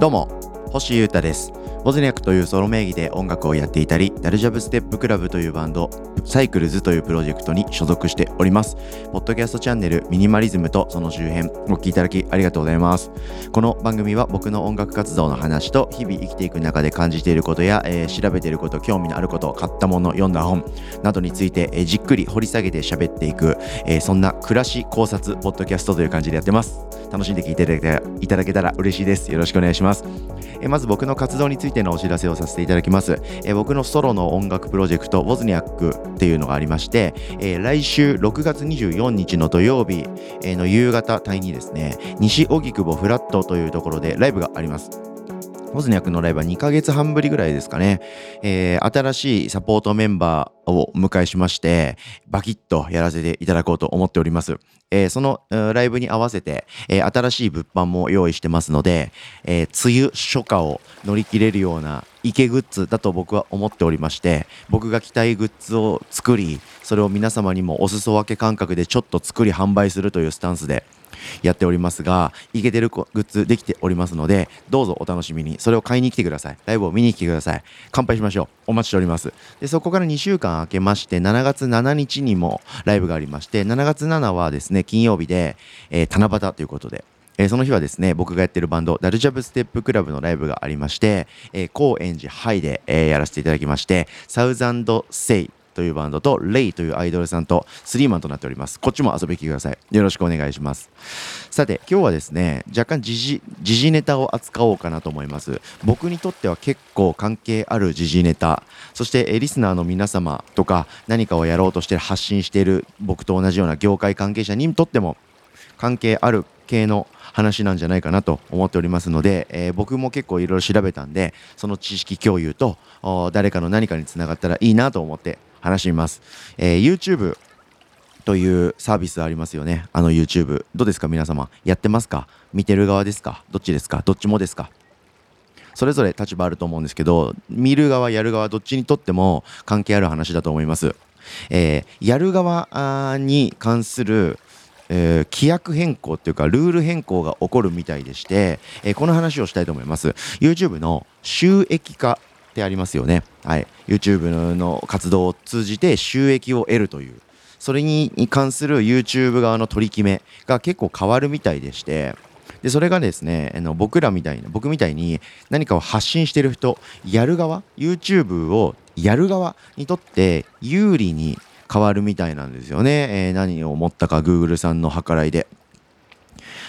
どうも星優太ですボズニャックというソロ名義で音楽をやっていたり、ダルジャブステップクラブというバンド、サイクルズというプロジェクトに所属しております。ポッドキャストチャンネルミニマリズムとその周辺、お聴きいただきありがとうございます。この番組は僕の音楽活動の話と日々生きていく中で感じていることや、えー、調べていること、興味のあること、買ったもの、読んだ本などについて、えー、じっくり掘り下げて喋っていく、えー、そんな暮らし考察ポッドキャストという感じでやってます。楽しんで聞いていただけたら嬉しいです。よろしくお願いします。えまず僕の活動についてのお知らせをさせていただきます。え僕のソロの音楽プロジェクト、ウォズニャックっていうのがありまして、え来週6月24日の土曜日、えの夕方帯にですね、西荻窪フラットというところでライブがあります。ウォズニャクのライブは2ヶ月半ぶりぐらいですかね、えー、新しいサポートメンバーを迎えしまして、バキッとやらせていただこうと思っております。えー、そのライブに合わせて、えー、新しい物販も用意してますので、えー、梅雨初夏を乗り切れるような池グッズだと僕は思っておりまして僕が着たいグッズを作りそれを皆様にもお裾分け感覚でちょっと作り販売するというスタンスでやっておりますがいけてるグッズできておりますのでどうぞお楽しみに。それを買いに来てください。ライブを見に来てください。乾杯しましょう。お待ちしております。でそこから2週間空けまして7月7日にもライブがありまして7月7はですね金曜日で、えー、七夕ということでえー、その日はですね、僕がやってるバンド、ダルジャブステップクラブのライブがありまして、えー、高円寺ハイで、えー、やらせていただきまして、サウザンドセイというバンドと、レイというアイドルさんと、スリーマンとなっております。こっちも遊びに来てください。よろしくお願いします。さて、今日はですね、若干時事、時事ネタを扱おうかなと思います。僕にとっては結構関係ある時事ネタ、そして、リスナーの皆様とか、何かをやろうとして発信している僕と同じような業界関係者にとっても、関係ある系の話なんじゃないかなと思っておりますので、えー、僕も結構いろいろ調べたんでその知識共有と誰かの何かにつながったらいいなと思って話します、えー、YouTube というサービスありますよね。あの YouTube どうですか？皆様。やってますか？見てる側ですか？どっちですか？どっちもですか？それぞれ立場あると思うんですけど見る側やる側どっちにとっても関係ある話だと思います、えー、やる側に関するえー、規約変更っていうかルール変更が起こるみたいでして、えー、この話をしたいと思います。YouTube の収益化ってありますよね。はい。YouTube の活動を通じて収益を得るという。それに関する YouTube 側の取り決めが結構変わるみたいでして。でそれがですねあの僕らみたいな僕みたいに何かを発信してる人やる側 YouTube をやる側にとって有利に変わるみたいなんですよね、えー、何を思ったか Google さんの計らいで。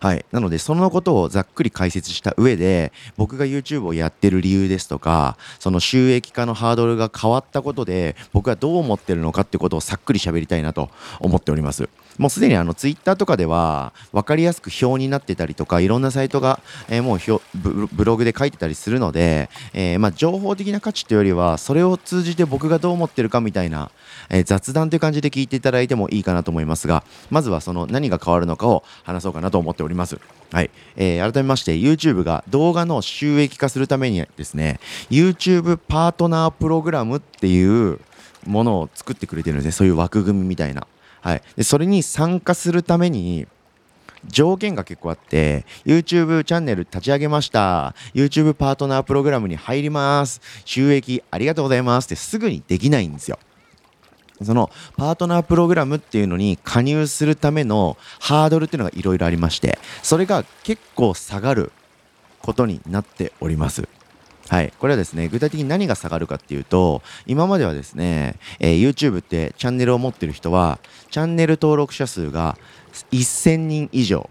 はい。なので、そのことをざっくり解説した上で、僕が YouTube をやってる理由ですとか、その収益化のハードルが変わったことで、僕はどう思ってるのかってことをさっくり喋りたいなと思っております。もうすでにあの Twitter とかでは分かりやすく表になってたりとかいろんなサイトが、えー、もうブログで書いてたりするので、えー、まあ情報的な価値というよりはそれを通じて僕がどう思ってるかみたいな、えー、雑談という感じで聞いていただいてもいいかなと思いますがまずはその何が変わるのかを話そうかなと思っております。はい、えー、改めまして YouTube が動画の収益化するためにですね YouTube パートナープログラムっていうものを作ってくれてるんですねそういう枠組みみたいな。はい、でそれに参加するために条件が結構あって YouTube チャンネル立ち上げました。YouTube パートナープログラムに入ります。収益ありがとうございますってすぐにできないんですよ。そのパートナープログラムっていうのに加入するためのハードルっていうのがいろいろありましてそれが結構下がることになっております。はい。これはですね、具体的に何が下がるかっていうと、今まではですね、えー、YouTube ってチャンネルを持ってる人は、チャンネル登録者数が1000人以上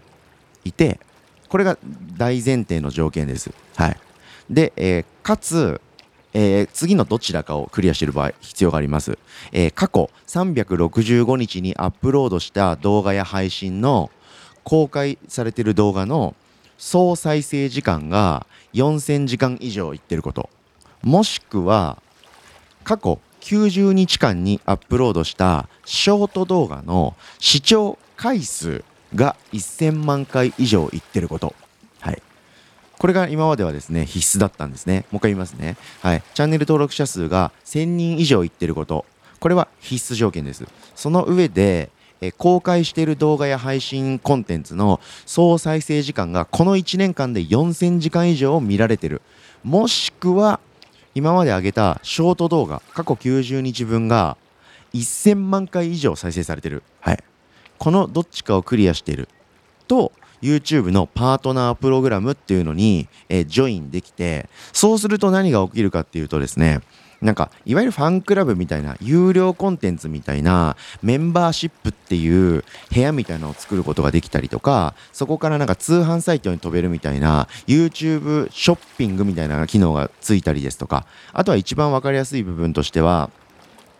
いて、これが大前提の条件です。はい。で、えー、かつ、えー、次のどちらかをクリアしてる場合必要があります、えー、過去365日にアップロードした動画や配信の公開されてる動画の総再生時間が4000時間以上いってることもしくは過去90日間にアップロードしたショート動画の視聴回数が1000万回以上いってること。はい。これが今まではですね、必須だったんですね。もう一回言いますね。はい。チャンネル登録者数が1000人以上いってること。これは必須条件です。その上で、え公開している動画や配信コンテンツの総再生時間がこの1年間で4000時間以上見られてる。もしくは今まで上げたショート動画過去90日分が1000万回以上再生されてる、はい、このどっちかをクリアしている。と YouTube のパートナープログラムっていうのに、えージョインできてそうすると何が起きるかっていうとですねなんかいわゆるファンクラブみたいな有料コンテンツみたいなメンバーシップっていう部屋みたいなのを作ることができたりとかそこからなんか通販サイトに飛べるみたいな YouTube ショッピングみたいな機能がついたりですとかあとは一番わかりやすい部分としては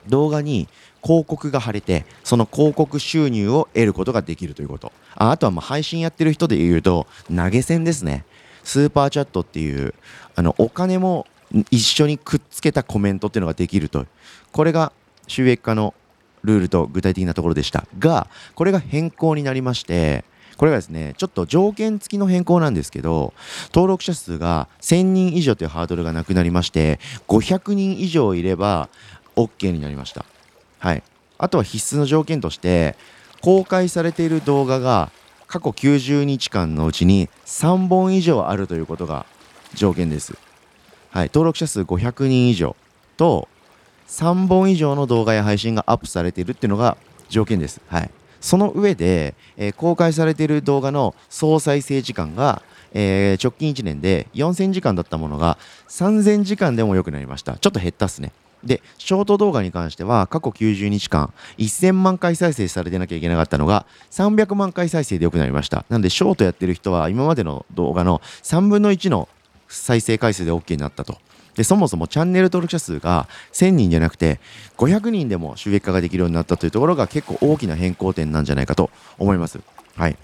動画に広告が貼れてその広告収入を得ることができるということ。ああとはまあ配信やってる人で言うと投げ銭ですね。スーパーチャットっていうあのお金も一緒にくっつけたコメントっていうのができるとこれが収益化のルールと具体的なところでした。がこれが変更になりましてこれがですねちょっと条件付きの変更なんですけど登録者数が1000人以上というハードルがなくなりまして500人以上いれば OK になりました。はい。あとは必須の条件として公開されている動画が過去90日間のうちに3本以上あるということが条件です。はい、登録者数500人以上と3本以上の動画や配信がアップされているっていうのが条件です。はい、その上で、えー公開されている動画の総再生時間が、えー直近1年で4000時間だったものが3000時間でも良くなりました。ちょっと減ったっすね。で、ショート動画に関しては過去90日間1000万回再生されてなきゃいけなかったのが300万回再生で良くなりました。なので、ショートやってる人は今までの動画の3分の1の再生回数で OK になったと。でそもそもチャンネル登録者数が1000人じゃなくて500人でも収益化ができるようになったというところが結構大きな変更点なんじゃないかと思います。はい、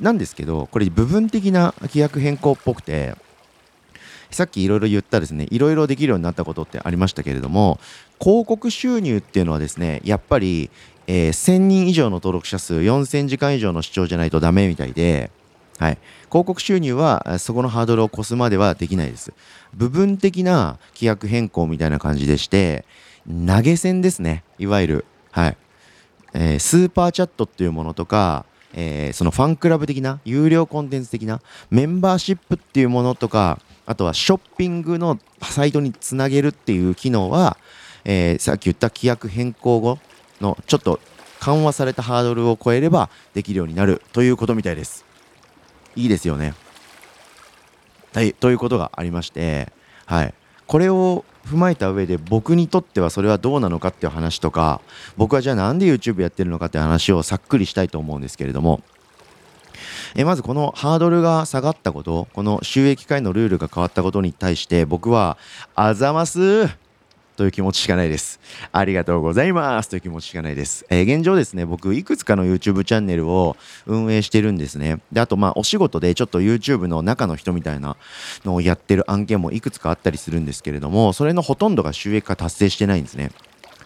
なんですけどこれ部分的な規約変更っぽくてさっきいろいろ言ったですねいろいろできるようになったことってありましたけれども広告収入っていうのはですねやっぱり、えー1000人以上の登録者数4000時間以上の視聴じゃないとダメみたいではい、広告収入はそこのハードルを越すまではできないです。部分的な規約変更みたいな感じでして、投げ銭ですね、いわゆる。はい。えースーパーチャットっていうものとか、えーそのファンクラブ的な、有料コンテンツ的な、メンバーシップっていうものとか、あとはショッピングのサイトにつなげるっていう機能は、えーさっき言った規約変更後のちょっと緩和されたハードルを超えればできるようになるということみたいです。いいですよね。はい、ということがありまして、はい、これを踏まえた上で僕にとってはそれはどうなのかっていう話とか僕はじゃあなんで YouTube やってるのかっていう話をさっくりしたいと思うんですけれどもえまずこのハードルが下がったことこの収益化へのルールが変わったことに対して僕はあざますという気持ちしかないです。ありがとうございますという気持ちしかないです。えー現状ですね、僕、いくつかの YouTube チャンネルを運営してるんですね。で、あと、まあ、お仕事でちょっと YouTube の中の人みたいなのをやってる案件もいくつかあったりするんですけれども、それのほとんどが収益化達成してないんですね。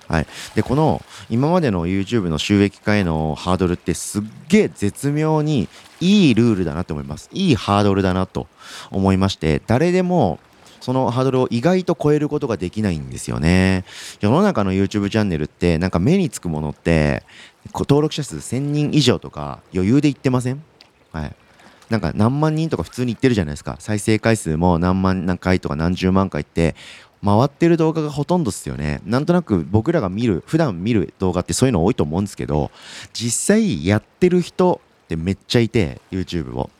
はい、でこの今までの YouTube の収益化へのハードルってすっげえ絶妙にいいルールだなと思いますいいハードルだなと思いまして誰でもそのハードルを意外と超えることができないんですよね。世の中の YouTube チャンネルってなんか目につくものってこう登録者数1000人以上とか余裕で言ってません？はい。なんか何万人とか普通に言ってるじゃないですか。再生回数も何万何回とか何十万回って回ってる動画がほとんどですよね。なんとなく僕らが見る普段見る動画ってそういうの多いと思うんですけど実際やってる人ってめっちゃいて YouTube を。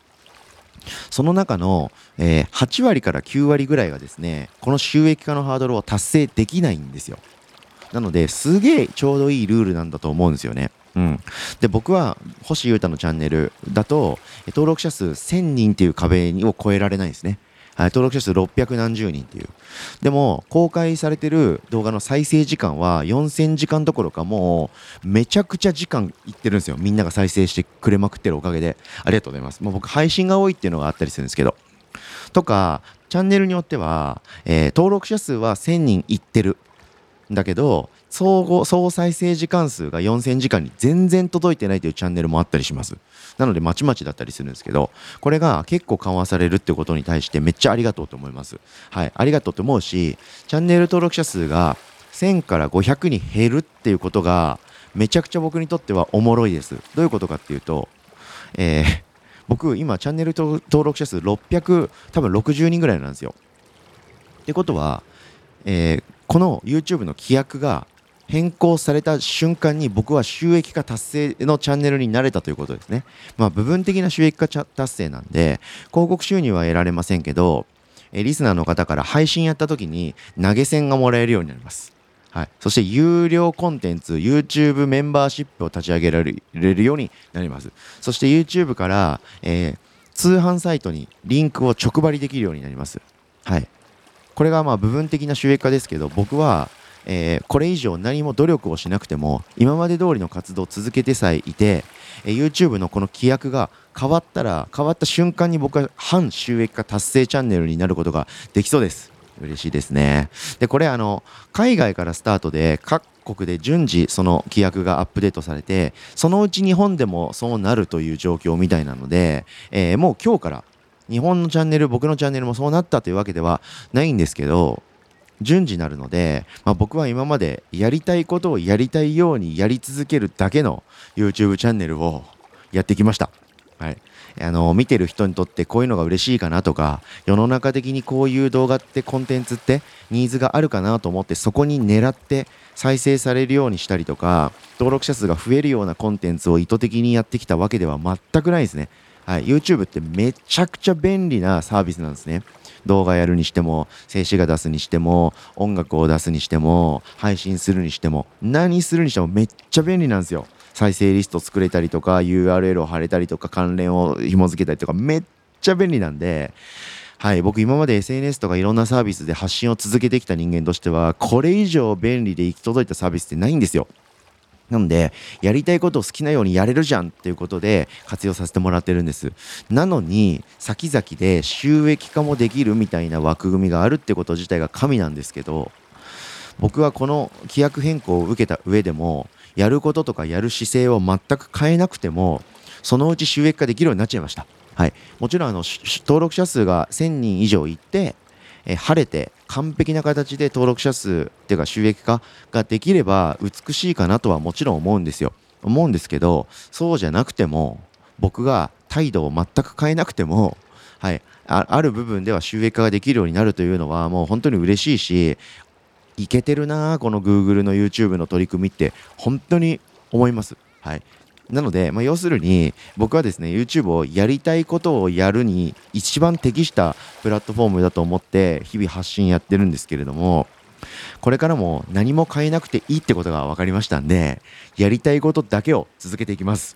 その中の、えー8割から9割ぐらいがですねこの収益化のハードルを達成できないんですよ。なのですげえちょうどいいルールなんだと思うんですよね。うん、で僕は星優太のチャンネルだと登録者数1000人っていう壁を超えられないんですね、登録者数600何十人っていう。でも公開されてる動画の再生時間は4000時間どころかもうめちゃくちゃ時間いってるんですよ。みんなが再生してくれまくってるおかげで。ありがとうございます。もう僕配信が多いっていうのがあったりするんですけど。とかチャンネルによっては、えー登録者数は1000人いってる。だけど総合総再生時間数が4000時間に全然届いてないというチャンネルもあったりします。なのでまちまちだったりするんですけどこれが結構緩和されるってことに対してめっちゃありがとうと思います。はい。ありがとうと思うしチャンネル登録者数が1000から500に減るっていうことがめちゃくちゃ僕にとってはおもろいです。どういうことかっていうと、えー、僕今チャンネル登録者数600多分60人ぐらいなんですよ。ってことは、えー、この YouTube の規約が変更された瞬間に僕は収益化達成のチャンネルになれたということですね。まあ部分的な収益化達成なんで広告収入は得られませんけどえリスナーの方から配信やった時に投げ銭がもらえるようになります。はい、そして有料コンテンツ YouTube メンバーシップを立ち上げられるようになりますそして YouTube から、えー、通販サイトにリンクを直張りできるようになりますはいこれがまあ部分的な収益化ですけど僕はえー、これ以上何も努力をしなくても今まで通りの活動を続けてさえいて、えー、YouTube のこの規約が変わったら変わった瞬間に僕は反収益化達成チャンネルになることができそうです。嬉しいですね。でこれあの海外からスタートで各国で順次その規約がアップデートされてそのうち日本でもそうなるという状況みたいなので、えー、もう今日から日本のチャンネル僕のチャンネルもそうなったというわけではないんですけど順次なるので、まあ、僕は今までやりたいことをやりたいようにやり続けるだけの YouTube チャンネルをやってきました。はい、あの見てる人にとってこういうのが嬉しいかなとか世の中的にこういう動画ってコンテンツってニーズがあるかなと思ってそこに狙って再生されるようにしたりとか登録者数が増えるようなコンテンツを意図的にやってきたわけでは全くないですね。はい、YouTube ってめちゃくちゃ便利なサービスなんですね。動画やるにしても静止画出すにしても音楽を出すにしても配信するにしても何するにしてもめっちゃ便利なんですよ再生リスト作れたりとか URL を貼れたりとか関連を紐付けたりとかめっちゃ便利なんではい、僕今まで SNS とかいろんなサービスで発信を続けてきた人間としてはこれ以上便利で行き届いたサービスってないんですよ。なので、やりたいことを好きなようにやれるじゃんっていうことで活用させてもらってるんです。なのに、先々で収益化もできるみたいな枠組みがあるってこと自体が神なんですけど、僕はこの規約変更を受けた上でも、やることとかやる姿勢を全く変えなくても、そのうち収益化できるようになっちゃいました。はい。もちろん、あの、登録者数が1000人以上いって、え晴れて完璧な形で登録者数っていうか収益化ができれば美しいかなとはもちろん思うんですよ思うんですけどそうじゃなくても僕が態度を全く変えなくてもはいある部分では収益化ができるようになるというのはもう本当に嬉しいしいけてるなこの Google の YouTube の取り組みって本当に思います。はい、なので、まあ、要するに僕はですね YouTube をやりたいことをやるに一番適したプラットフォームだと思って日々発信やってるんですけれどもこれからも何も変えなくていいってことが分かりましたんでやりたいことだけを続けていきます。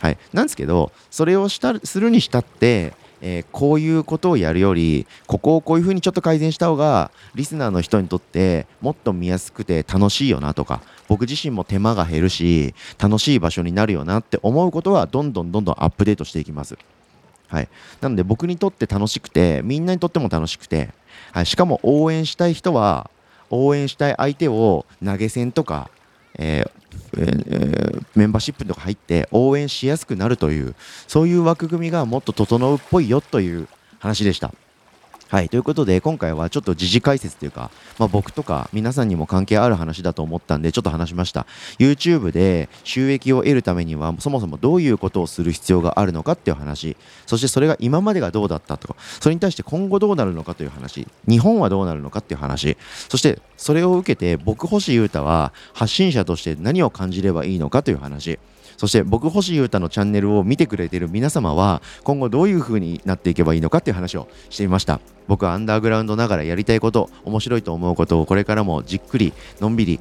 はい、なんですけどそれをしたするにしたってえー、こういうことをやるよりここをこういうふうにちょっと改善した方がリスナーの人にとってもっと見やすくて楽しいよなとか僕自身も手間が減るし楽しい場所になるよなって思うことはどんどんどんどんアップデートしていきます。はい、なので僕にとって楽しくてみんなにとっても楽しくて、はい、しかも応援したい人は応援したい相手を投げ銭とか、えーえ、メンバーシップとか入って応援しやすくなるというそういう枠組みがもっと整うっぽいよという話でした。はい。ということで、今回はちょっと時事解説というか、まあ、僕とか皆さんにも関係ある話だと思ったんで、ちょっと話しました。YouTube で収益を得るためには、そもそもどういうことをする必要があるのかっていう話、そしてそれが今までがどうだったとか、それに対して今後どうなるのかという話、日本はどうなるのかっていう話、そしてそれを受けて僕星優太は発信者として何を感じればいいのかという話、そして僕星優太のチャンネルを見てくれている皆様は今後どういう風になっていけばいいのかっていう話をしていました僕はアンダーグラウンドながらやりたいこと面白いと思うことをこれからもじっくりのんびり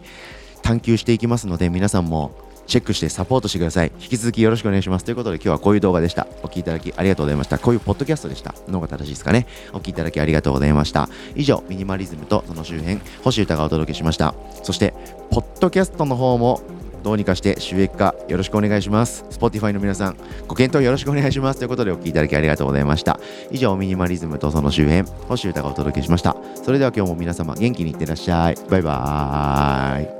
探求していきますので皆さんもチェックしてサポートしてください。引き続きよろしくお願いします。ということで今日はこういう動画でした。お聴きいただきありがとうございました。こういうポッドキャストでした。のが正しいですかね。お聴きいただきありがとうございました。以上、ミニマリズムとその周辺、星歌がお届けしました。そして、ポッドキャストの方もどうにかして収益化よろしくお願いします。Spotify の皆さんご検討よろしくお願いします。ということでお聴きいただきありがとうございました。以上ミニマリズムとその周辺星歌がお届けしました。それでは今日も皆様元気にいってらっしゃい。バイバーイ。